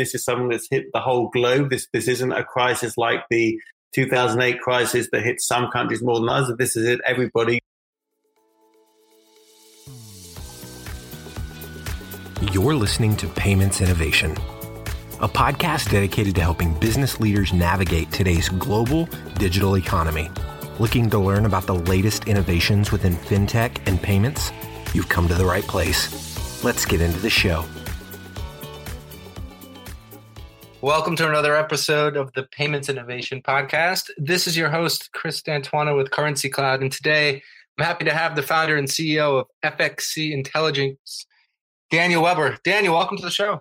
This is something that's hit the whole globe. This this isn't a crisis like the 2008 crisis that hit some countries more than others. This is it, everybody. You're listening to Payments Innovation, a podcast dedicated to helping business leaders navigate today's global digital economy. Looking to learn about the latest innovations within fintech and payments? You've come to the right place. Let's get into the show. Welcome to another episode of the Payments Innovation Podcast. This is your host, Chris D'Antuono with Currency Cloud. And today I'm happy to have the founder and CEO of FXC Intelligence, Daniel Webber. Daniel, welcome to the show.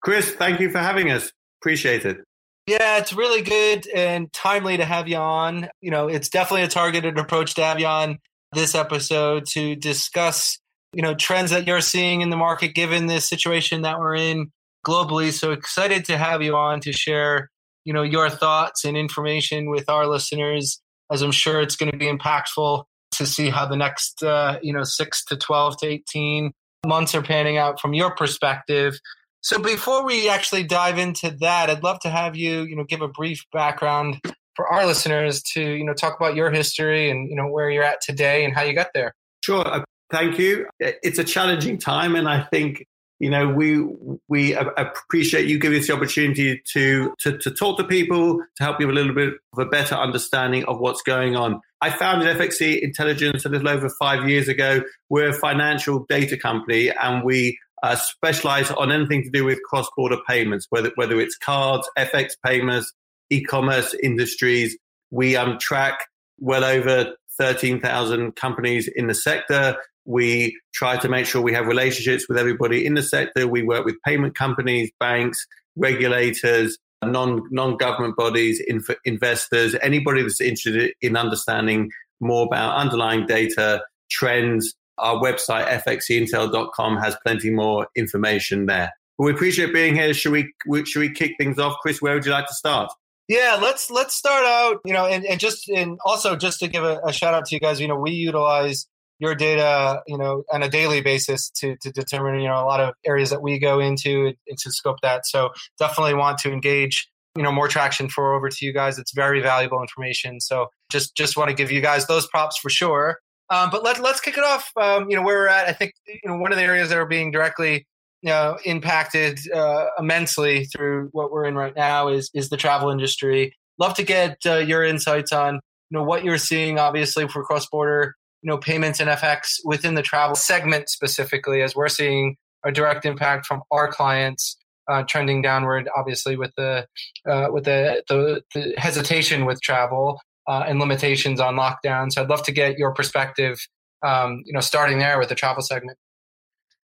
Chris, thank you for having us. Appreciate it. Yeah, it's really good and timely to have you on. You know, it's definitely a targeted approach to have you on this episode to discuss, you know, trends that you're seeing in the market given this situation that we're in globally. So excited to have you on to share, you know, your thoughts and information with our listeners, as I'm sure it's going to be impactful to see how the next, uh, you know, six to 12 to 18 months are panning out from your perspective. So before we actually dive into that, I'd love to have you, you know, give a brief background for our listeners to, you know, talk about your history and, you know, where you're at today and how you got there. Sure. Thank you. It's a challenging time, and I think you know, we we appreciate you giving us the opportunity to, to to talk to people to help you a little bit of a better understanding of what's going on. I founded FXC Intelligence a little over five years ago. We're a financial data company, and we uh, specialize on anything to do with cross-border payments, whether whether it's cards, FX payments, e-commerce industries. We um, track well over 13,000 companies in the sector. We try to make sure we have relationships with everybody in the sector. We work with payment companies, banks, regulators, non non government bodies, inf- investors, anybody that's interested in understanding more about underlying data trends. Our website fxcintel.com has plenty more information there. we appreciate being here. Should we should we kick things off, Chris? Where would you like to start? Yeah, let's let's start out. You know, and, and just and also just to give a, a shout out to you guys. You know, we utilize your data, you know, on a daily basis to, to determine, you know, a lot of areas that we go into and to scope that. So definitely want to engage, you know, more traction for over to you guys. It's very valuable information. So just, just want to give you guys those props for sure. Um, but let, let's kick it off. Um, you know, where we're at, I think, you know, one of the areas that are being directly, you know, impacted uh, immensely through what we're in right now is, is the travel industry. Love to get uh, your insights on, you know, what you're seeing, obviously, for cross-border you know payments and FX within the travel segment specifically, as we're seeing a direct impact from our clients uh, trending downward. Obviously, with the uh, with the, the, the hesitation with travel uh, and limitations on lockdown. So I'd love to get your perspective. Um, you know, starting there with the travel segment.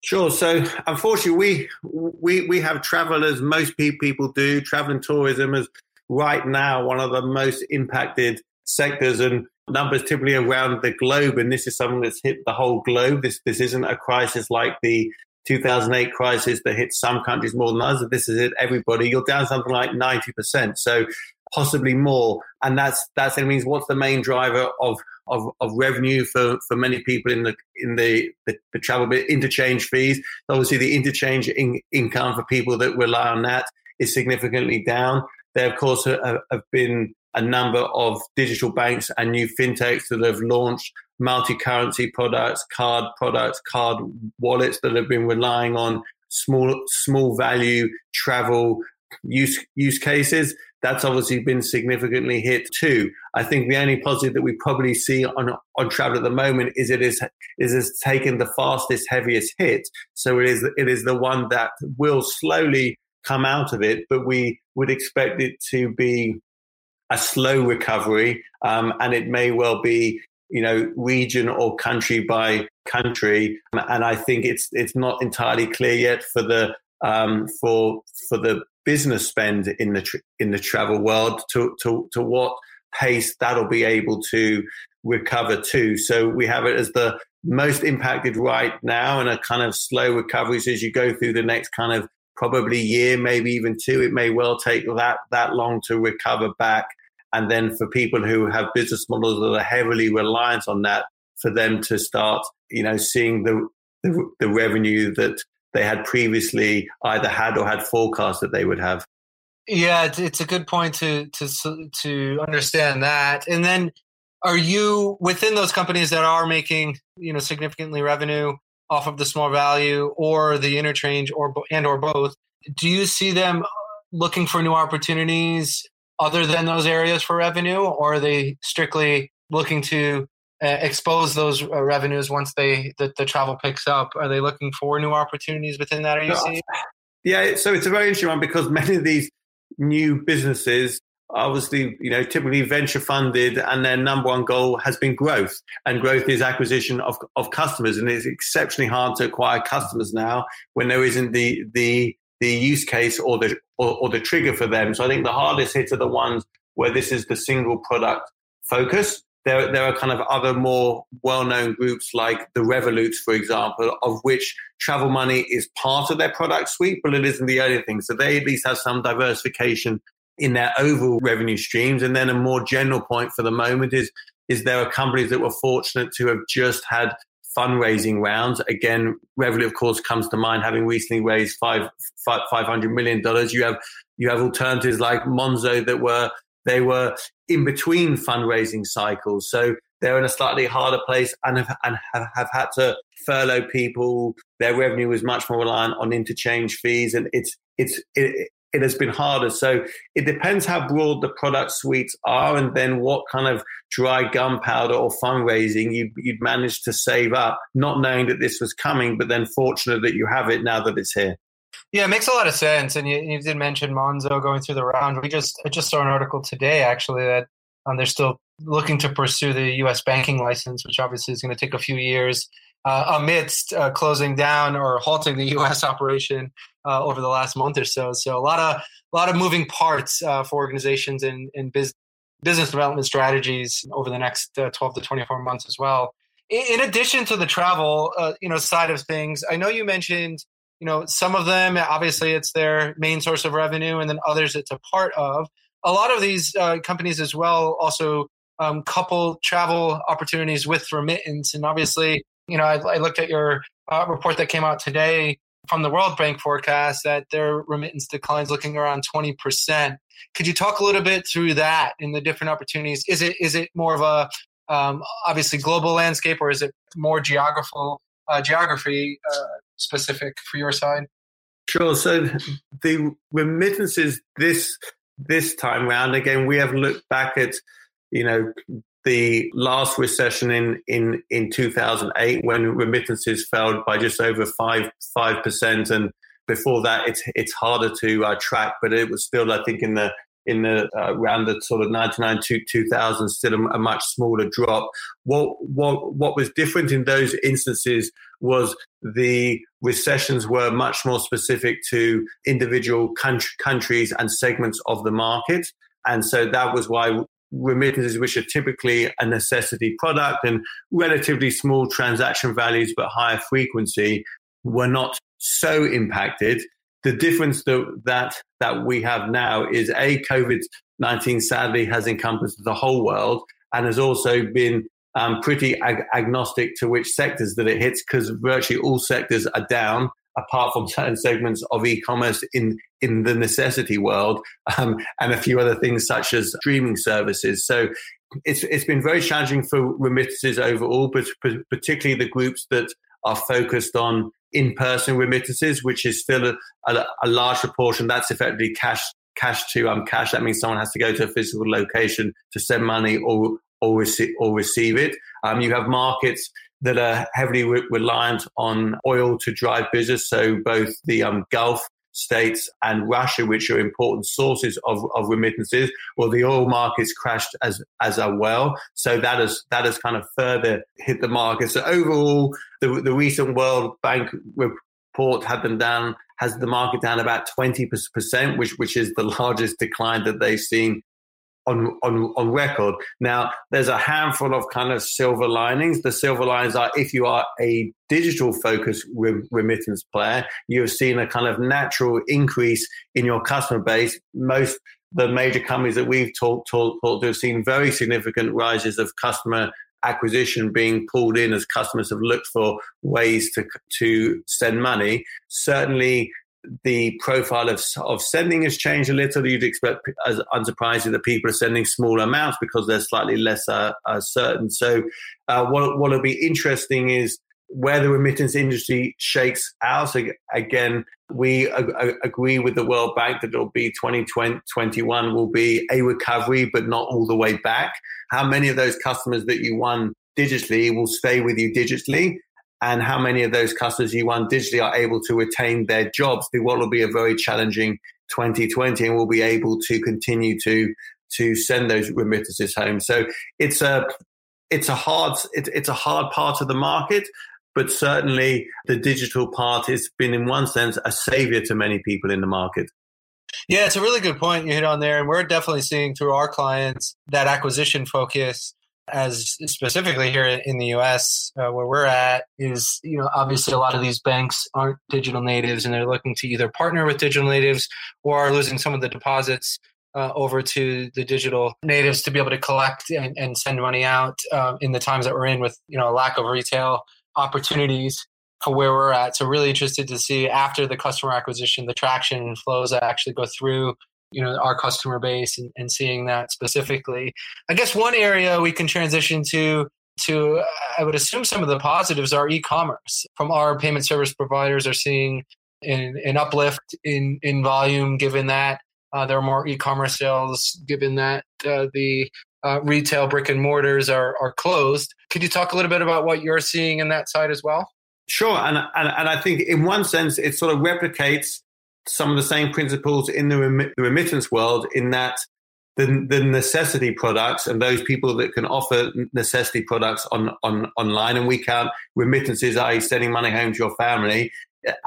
Sure. So, unfortunately, we we we have travel as most people do. Travel and tourism is right now one of the most impacted sectors, and numbers typically around the globe, and this is something that's hit the whole globe. This this isn't a crisis like the 2008 crisis that hit some countries more than others. This is it, everybody. You're down something like 90%, so possibly more. And that's that's it means what's the main driver of of, of revenue for, for many people in the in the, the, the travel bit interchange fees. Obviously, the interchange in, income for people that rely on that is significantly down. There, of course, have, have been a number of digital banks and new fintechs that have launched multi-currency products, card products, card wallets that have been relying on small small value travel use use cases. That's obviously been significantly hit too. I think the only positive that we probably see on on travel at the moment is it is is it's taken the fastest, heaviest hit. So it is it is the one that will slowly come out of it, but we would expect it to be a slow recovery, um, and it may well be you know region or country by country. And I think it's it's not entirely clear yet for the um, for for the business spend in the in the travel world to to to what pace that'll be able to recover to. So we have it as the most impacted right now and a kind of slow recovery. So as you go through the next kind of probably year, maybe even two, it may well take that that long to recover back and then for people who have business models that are heavily reliant on that, for them to start, you know, seeing the the, the revenue that they had previously either had or had forecast that they would have. Yeah, it's a good point to to to understand that. And then, are you within those companies that are making you know significantly revenue off of the small value or the interchange or and or both? Do you see them looking for new opportunities other than those areas for revenue, or are they strictly looking to uh, expose those uh, revenues once they the, the, travel picks up? Are they looking for new opportunities within that? Are you seeing? Yeah, so it's a very interesting one because many of these new businesses obviously you know typically venture funded and their number one goal has been growth and growth is acquisition of, of customers and it's exceptionally hard to acquire customers now when there isn't the the the use case or the or, or the trigger for them so i think the hardest hit are the ones where this is the single product focus there, there are kind of other more well-known groups like the Revoluts, for example, of which travel money is part of their product suite, but it isn't the only thing. So they at least have some diversification in their overall revenue streams. And then a more general point for the moment is, is there are companies that were fortunate to have just had fundraising rounds. Again, Revolut, of course, comes to mind, having recently raised five, five, $500 million. You have, you have alternatives like Monzo that were they were in between fundraising cycles. So they're in a slightly harder place and have, and have, have had to furlough people. Their revenue was much more reliant on interchange fees, and it's it's it, it has been harder. So it depends how broad the product suites are, and then what kind of dry gunpowder or fundraising you'd, you'd managed to save up, not knowing that this was coming, but then fortunate that you have it now that it's here. Yeah, it makes a lot of sense. And you, you did mention Monzo going through the round. We just I just saw an article today actually that um, they're still looking to pursue the U.S. banking license, which obviously is going to take a few years uh, amidst uh, closing down or halting the U.S. operation uh, over the last month or so. So a lot of a lot of moving parts uh, for organizations and, and business business development strategies over the next uh, 12 to 24 months as well. In, in addition to the travel, uh, you know, side of things, I know you mentioned you know some of them obviously it's their main source of revenue and then others it's a part of a lot of these companies as well also um, couple travel opportunities with remittance and obviously you know i, I looked at your uh, report that came out today from the world bank forecast that their remittance declines looking around 20% could you talk a little bit through that and the different opportunities is it is it more of a um, obviously global landscape or is it more geographical uh, geography uh, specific for your side? Sure. So the remittances this this time round again, we have looked back at you know the last recession in in in 2008 when remittances fell by just over five five percent and before that it's it's harder to uh, track but it was still i think in the in the uh, around the sort of 99 to 2000 still a, a, much smaller drop. What what what was different in those instances was the recessions were much more specific to individual country, countries and segments of the market and so that was why remittances which are typically a necessity product and relatively small transaction values but higher frequency were not so impacted. The difference that, that that we have now is a COVID nineteen sadly has encompassed the whole world and has also been um, pretty ag- agnostic to which sectors that it hits because virtually all sectors are down apart from certain segments of e-commerce in in the necessity world um, and a few other things such as streaming services. So it's it's been very challenging for remittances overall, but particularly the groups that are focused on in-person remittances, which is still a, a, a large proportion. That's effectively cash cash to um cash. That means someone has to go to a physical location to send money or or receive or receive it. Um, you have markets that are heavily re- reliant on oil to drive business. So both the um, Gulf states and Russia, which are important sources of, of remittances, well, the oil markets crashed as as well. So that has that has kind of further hit the market. So overall, the the recent World Bank report had them down has the market down about 20%, which which is the largest decline that they've seen on, on, on record. Now, there's a handful of kind of silver linings. The silver linings are if you are a digital focused remittance player, you've seen a kind of natural increase in your customer base. Most the major companies that we've talked, talked to have seen very significant rises of customer acquisition being pulled in as customers have looked for ways to to send money. Certainly, the profile of, of sending has changed a little. You'd expect, as unsurprisingly, that people are sending smaller amounts because they're slightly less uh, uh, certain. So, uh, what what will be interesting is where the remittance industry shakes out. Again, we ag- agree with the World Bank that it'll be 2021 will be a recovery, but not all the way back. How many of those customers that you won digitally will stay with you digitally? And how many of those customers you won digitally are able to retain their jobs through what will be a very challenging 2020 and will be able to continue to to send those remittances home. So it's a it's a hard it, it's a hard part of the market, but certainly the digital part has been in one sense a savior to many people in the market. Yeah, it's a really good point you hit on there, and we're definitely seeing through our clients that acquisition focus as specifically here in the US uh, where we're at is you know obviously a lot of these banks aren't digital natives and they're looking to either partner with digital natives or are losing some of the deposits uh, over to the digital natives to be able to collect and, and send money out um, in the times that we're in with you know a lack of retail opportunities for where we're at. So really interested to see after the customer acquisition the traction and flows that actually go through you know our customer base and, and seeing that specifically. I guess one area we can transition to to i would assume some of the positives are e-commerce. From our payment service providers are seeing an, an uplift in in volume given that uh, there are more e-commerce sales given that uh, the uh, retail brick and mortars are are closed. Could you talk a little bit about what you're seeing in that side as well? Sure and and, and i think in one sense it sort of replicates some of the same principles in the, the remittance world in that the, the necessity products and those people that can offer necessity products on, on online and we count remittances, i.e. sending money home to your family,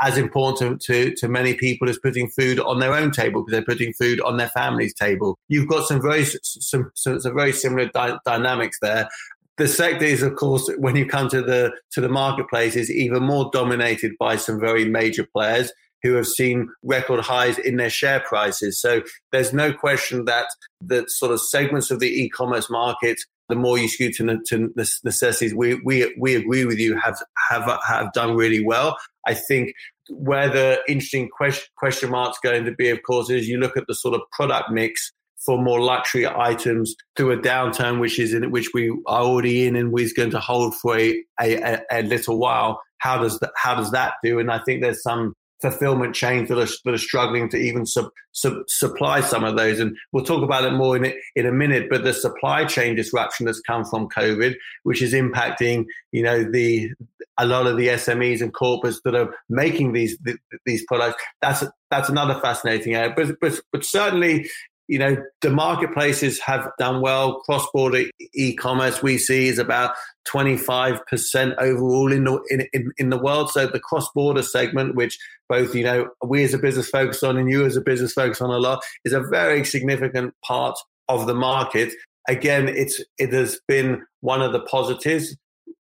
as important to, to many people as putting food on their own table because they're putting food on their family's table. You've got some very some, some, some very similar di- dynamics there. The sector is, of course, when you come to the to the marketplace, is even more dominated by some very major players who have seen record highs in their share prices. So there's no question that the sort of segments of the e-commerce market, the more you skew to, to necessities, we, we, we agree with you, have, have, have done really well. I think where the interesting question, question mark's going to be, of course, is you look at the sort of product mix for more luxury items through a downturn, which is in which we are already in and is going to hold for a, a, a little while. How does that, how does that do? And I think there's some fulfillment chains that are, that are struggling to even sub, sub, supply some of those. And we'll talk about it more in, it, in a minute, but the supply chain disruption that's come from COVID, which is impacting, you know, the, a lot of the SMEs and corporates that are making these, these products. That's, that's another fascinating area. But, but, but certainly, you know, the marketplaces have done well. Cross border e commerce we see is about 25% overall in the, in, in, in the world. So the cross border segment, which both, you know, we as a business focus on and you as a business focus on a lot, is a very significant part of the market. Again, it's, it has been one of the positives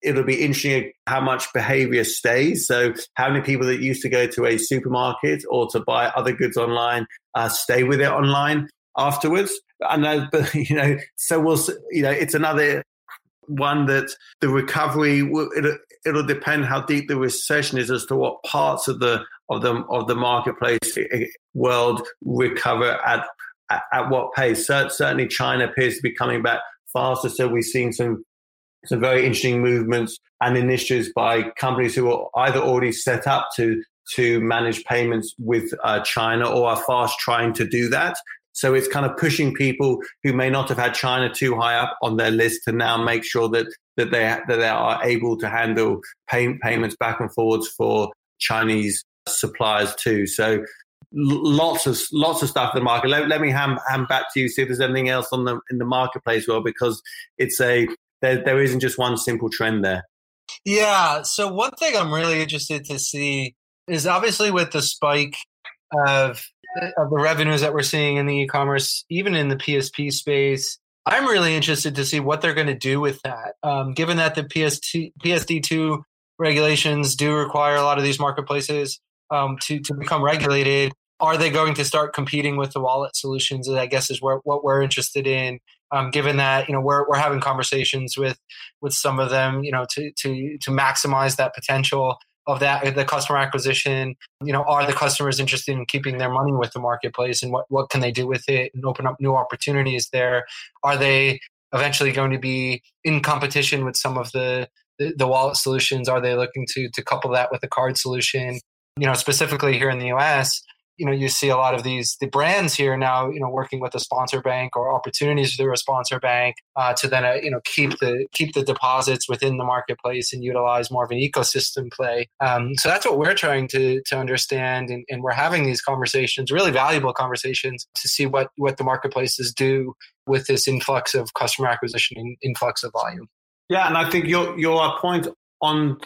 it'll be interesting how much behavior stays. So, how many people that used to go to a supermarket or to buy other goods online uh, stay with it online? Afterwards. And but you know, so we'll you know, it's another one that the recovery will it'll, it'll depend how deep the recession is as to what parts of the of the of the marketplace eh, world recover at at, at what pace. Certainly, China appears to be coming back faster. So we've seen some some very interesting movements and initiatives by companies who are either already set up to to manage payments with uh, China or are fast trying to do that. So it's kind of pushing people who may not have had China too high up on their list to now make sure that that they that they are able to handle pay, payments back and forwards for Chinese suppliers too. So lots of lots of stuff in the market. Let, let me hand, hand back to you. See if there's anything else on the in the marketplace, well, because it's a there there isn't just one simple trend there. Yeah. So one thing I'm really interested to see is obviously with the spike of of the revenues that we're seeing in the e-commerce, even in the PSP space. I'm really interested to see what they're going to do with that. Um, given that the PST, PSD2 regulations do require a lot of these marketplaces um, to, to become regulated, are they going to start competing with the wallet solutions? I guess is where, what we're interested in. Um, given that you know we're we're having conversations with with some of them, you know, to to to maximize that potential of that the customer acquisition you know are the customers interested in keeping their money with the marketplace and what, what can they do with it and open up new opportunities there? Are they eventually going to be in competition with some of the the, the wallet solutions? Are they looking to to couple that with a card solution? You know specifically here in the us you know you see a lot of these the brands here now you know working with a sponsor bank or opportunities through a sponsor bank uh, to then uh, you know keep the keep the deposits within the marketplace and utilize more of an ecosystem play. Um, so that's what we're trying to to understand and, and we're having these conversations really valuable conversations to see what what the marketplaces do with this influx of customer acquisition and influx of volume. Yeah and i think your your point on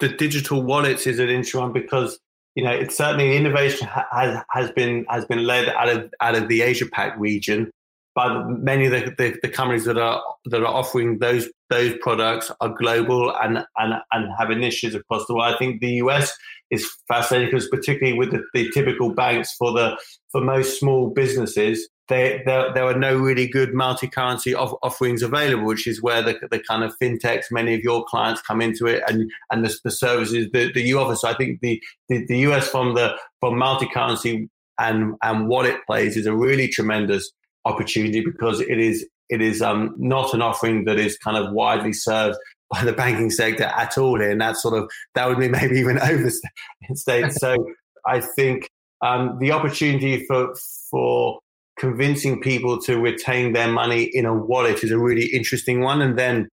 the digital wallets is an interesting one because you know, it's certainly innovation has has been has been led out of out of the Asia Pac region. But many of the, the, the, companies that are that are offering those those products are global and and, and have initiatives across the world. I think the US is fascinating because particularly with the, the typical banks for the for most small businesses, there, there, there are no really good multi-currency off- offerings available, which is where the, the kind of fintechs, many of your clients come into it, and and the, the services that, that you offer. So I think the, the, the US from the from multi-currency and and what it plays is a really tremendous opportunity because it is it is um, not an offering that is kind of widely served by the banking sector at all here, and that sort of that would be maybe even overstated. so I think um, the opportunity for for convincing people to retain their money in a wallet is a really interesting one. And then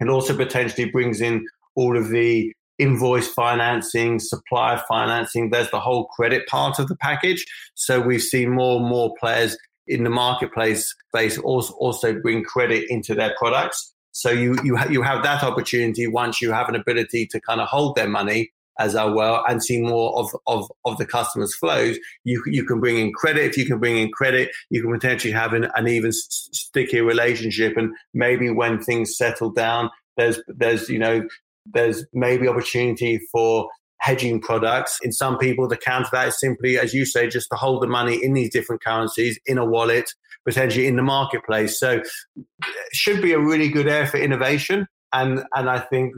it also potentially brings in all of the invoice financing, supplier financing. There's the whole credit part of the package. So we've seen more and more players in the marketplace space also, also bring credit into their products. So you you ha- you have that opportunity once you have an ability to kind of hold their money as well and see more of, of, of the customers' flows, you, you can bring in credit. You can bring in credit, you can potentially have an, an even stickier relationship. And maybe when things settle down, there's, there's, you know, there's maybe opportunity for hedging products. In some people, the counter that is simply, as you say, just to hold the money in these different currencies in a wallet, potentially in the marketplace. So should be a really good air for innovation. And and I think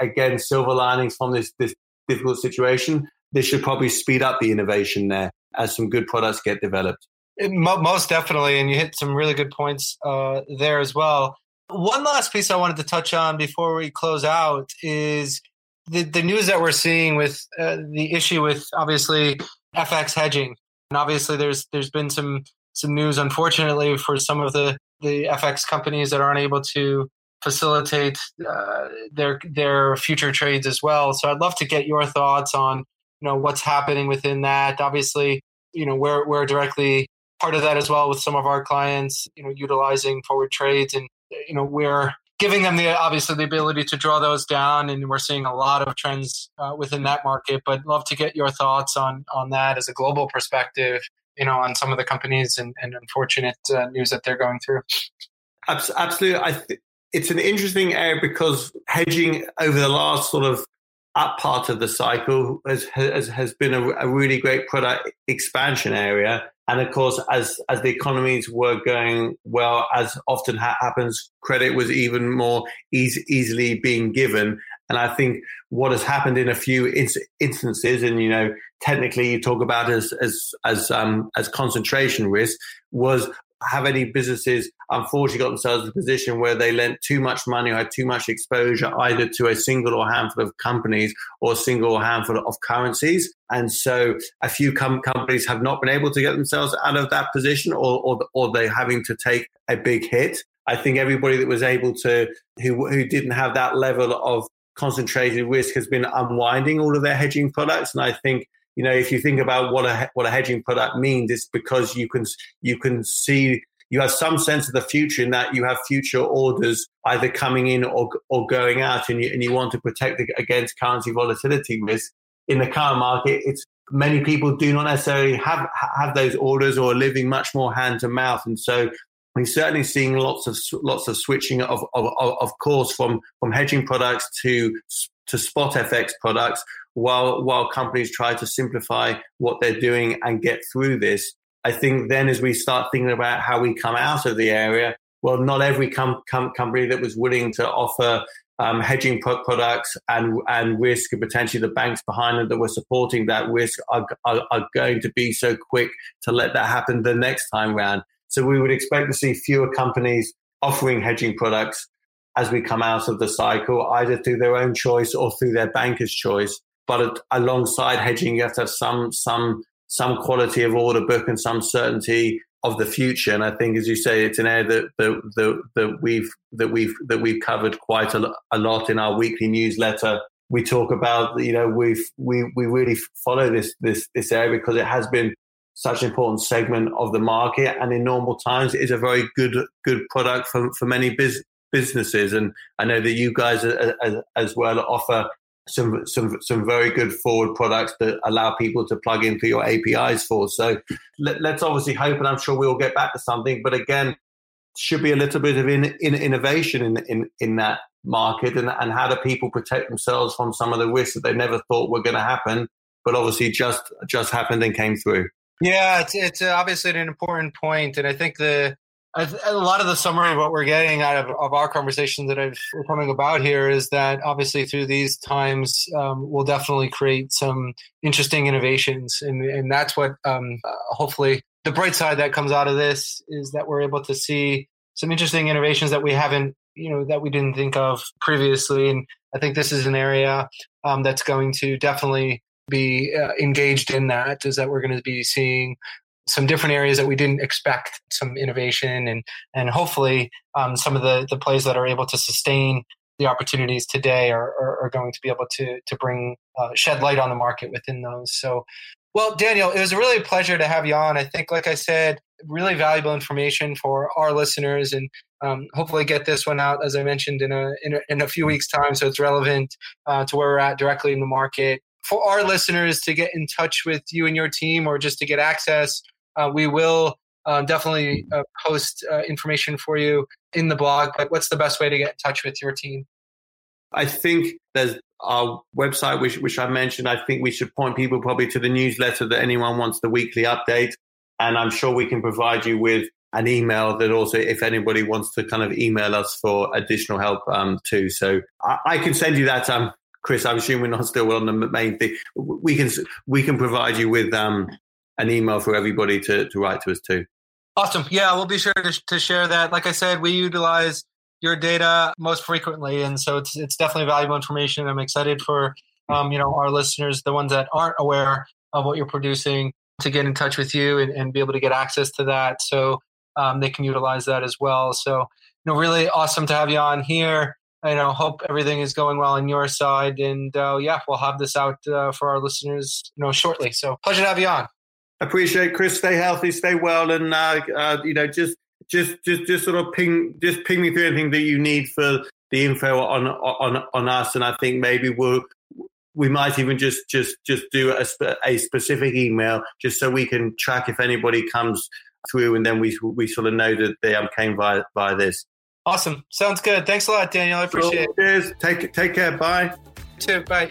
again, silver linings from this this difficult situation, this should probably speed up the innovation there as some good products get developed. Most definitely, and you hit some really good points uh, there as well. One last piece I wanted to touch on before we close out is the, the news that we're seeing with uh, the issue with obviously FX hedging, and obviously there's there's been some some news, unfortunately, for some of the the FX companies that aren't able to facilitate uh, their their future trades as well. So I'd love to get your thoughts on you know what's happening within that. Obviously, you know we're we're directly part of that as well with some of our clients. You know, utilizing forward trades, and you know we're giving them the obviously the ability to draw those down, and we're seeing a lot of trends uh, within that market. But love to get your thoughts on on that as a global perspective. You know, on some of the companies and, and unfortunate uh, news that they're going through. Absolutely, I th- it's an interesting area because hedging over the last sort of up part of the cycle has has, has been a, a, really great product expansion area. And of course, as as the economies were going well, as often ha- happens, credit was even more easy, easily being given. And I think what has happened in a few instances, and you know, technically you talk about as as as um, as concentration risk, was have any businesses unfortunately got themselves in a position where they lent too much money or had too much exposure either to a single or handful of companies or a single or handful of currencies. And so a few com- companies have not been able to get themselves out of that position or, or, or they're having to take a big hit. I think everybody that was able to, who, who didn't have that level of concentrated risk has been unwinding all of their hedging products. And I think you know, if you think about what a what a hedging product means, it's because you can you can see you have some sense of the future in that you have future orders either coming in or or going out, and you and you want to protect against currency volatility risk. In the current market, it's many people do not necessarily have have those orders or are living much more hand to mouth, and so we're certainly seeing lots of lots of switching of of, of course from from hedging products to to spot FX products while while companies try to simplify what they're doing and get through this. I think then as we start thinking about how we come out of the area, well, not every com- com- company that was willing to offer um, hedging products and and risk, and potentially the banks behind them that were supporting that risk are, are, are going to be so quick to let that happen the next time round. So we would expect to see fewer companies offering hedging products as we come out of the cycle, either through their own choice or through their banker's choice. But alongside hedging, you have to have some some some quality of order book and some certainty of the future. And I think, as you say, it's an area that that, that, that we've that we've that we've covered quite a, a lot in our weekly newsletter. We talk about, you know, we've we we really follow this this this area because it has been such an important segment of the market, and in normal times, it is a very good good product for for many biz, businesses. And I know that you guys as, well offer some some some very good forward products that allow people to plug in for your APIs for. So let, us obviously hope, and I'm sure we'll get back to something. But again, should be a little bit of in, in innovation in in in that market, and and how do people protect themselves from some of the risks that they never thought were going to happen, but obviously just just happened and came through. Yeah, it's it's uh, obviously an important point, and I think the a lot of the summary of what we're getting out of, of our conversation that I've coming about here is that obviously through these times um, we'll definitely create some interesting innovations, and and that's what um, uh, hopefully the bright side that comes out of this is that we're able to see some interesting innovations that we haven't you know that we didn't think of previously, and I think this is an area um, that's going to definitely be uh, engaged in that is that we're going to be seeing some different areas that we didn't expect some innovation and and hopefully um, some of the the plays that are able to sustain the opportunities today are, are, are going to be able to to bring uh, shed light on the market within those. So well daniel it was a really a pleasure to have you on. I think like i said really valuable information for our listeners and um, hopefully get this one out as i mentioned in a, in a, in a few weeks time so it's relevant uh, to where we're at directly in the market. For our listeners to get in touch with you and your team or just to get access uh, we will uh, definitely uh, post uh, information for you in the blog. But what's the best way to get in touch with your team? I think there's our website, which, which I mentioned. I think we should point people probably to the newsletter that anyone wants the weekly update. And I'm sure we can provide you with an email that also, if anybody wants to kind of email us for additional help um, too. So I, I, can send you that. Um, Chris, I'm assuming we're not still on the main thing. We can we can provide you with um, an email for everybody to, to write to us too. Awesome. Yeah, we'll be sure to, to share that. Like I said, we utilize your data most frequently, and so it's it's definitely valuable information. I'm excited for um, you know our listeners, the ones that aren't aware of what you're producing, to get in touch with you and, and be able to get access to that, so um, they can utilize that as well. So you know, really awesome to have you on here. I know hope everything is going well on your side, and uh, yeah, we'll have this out uh, for our listeners, you know, shortly. So pleasure to have you on appreciate Chris. Stay healthy, stay well, and uh, uh, you know, just just just just sort of ping just ping me through anything that you need for the info on on on us. And I think maybe we'll we might even just just just do a, a specific email just so we can track if anybody comes through, and then we we sort of know that they um, came via via this. Awesome, sounds good. Thanks a lot, Daniel. I appreciate cool. it. Cheers. Take take care. Bye. too. Bye.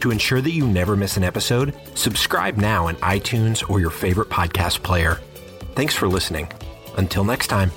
To ensure that you never miss an episode, subscribe now in iTunes or your favorite podcast player. Thanks for listening. Until next time.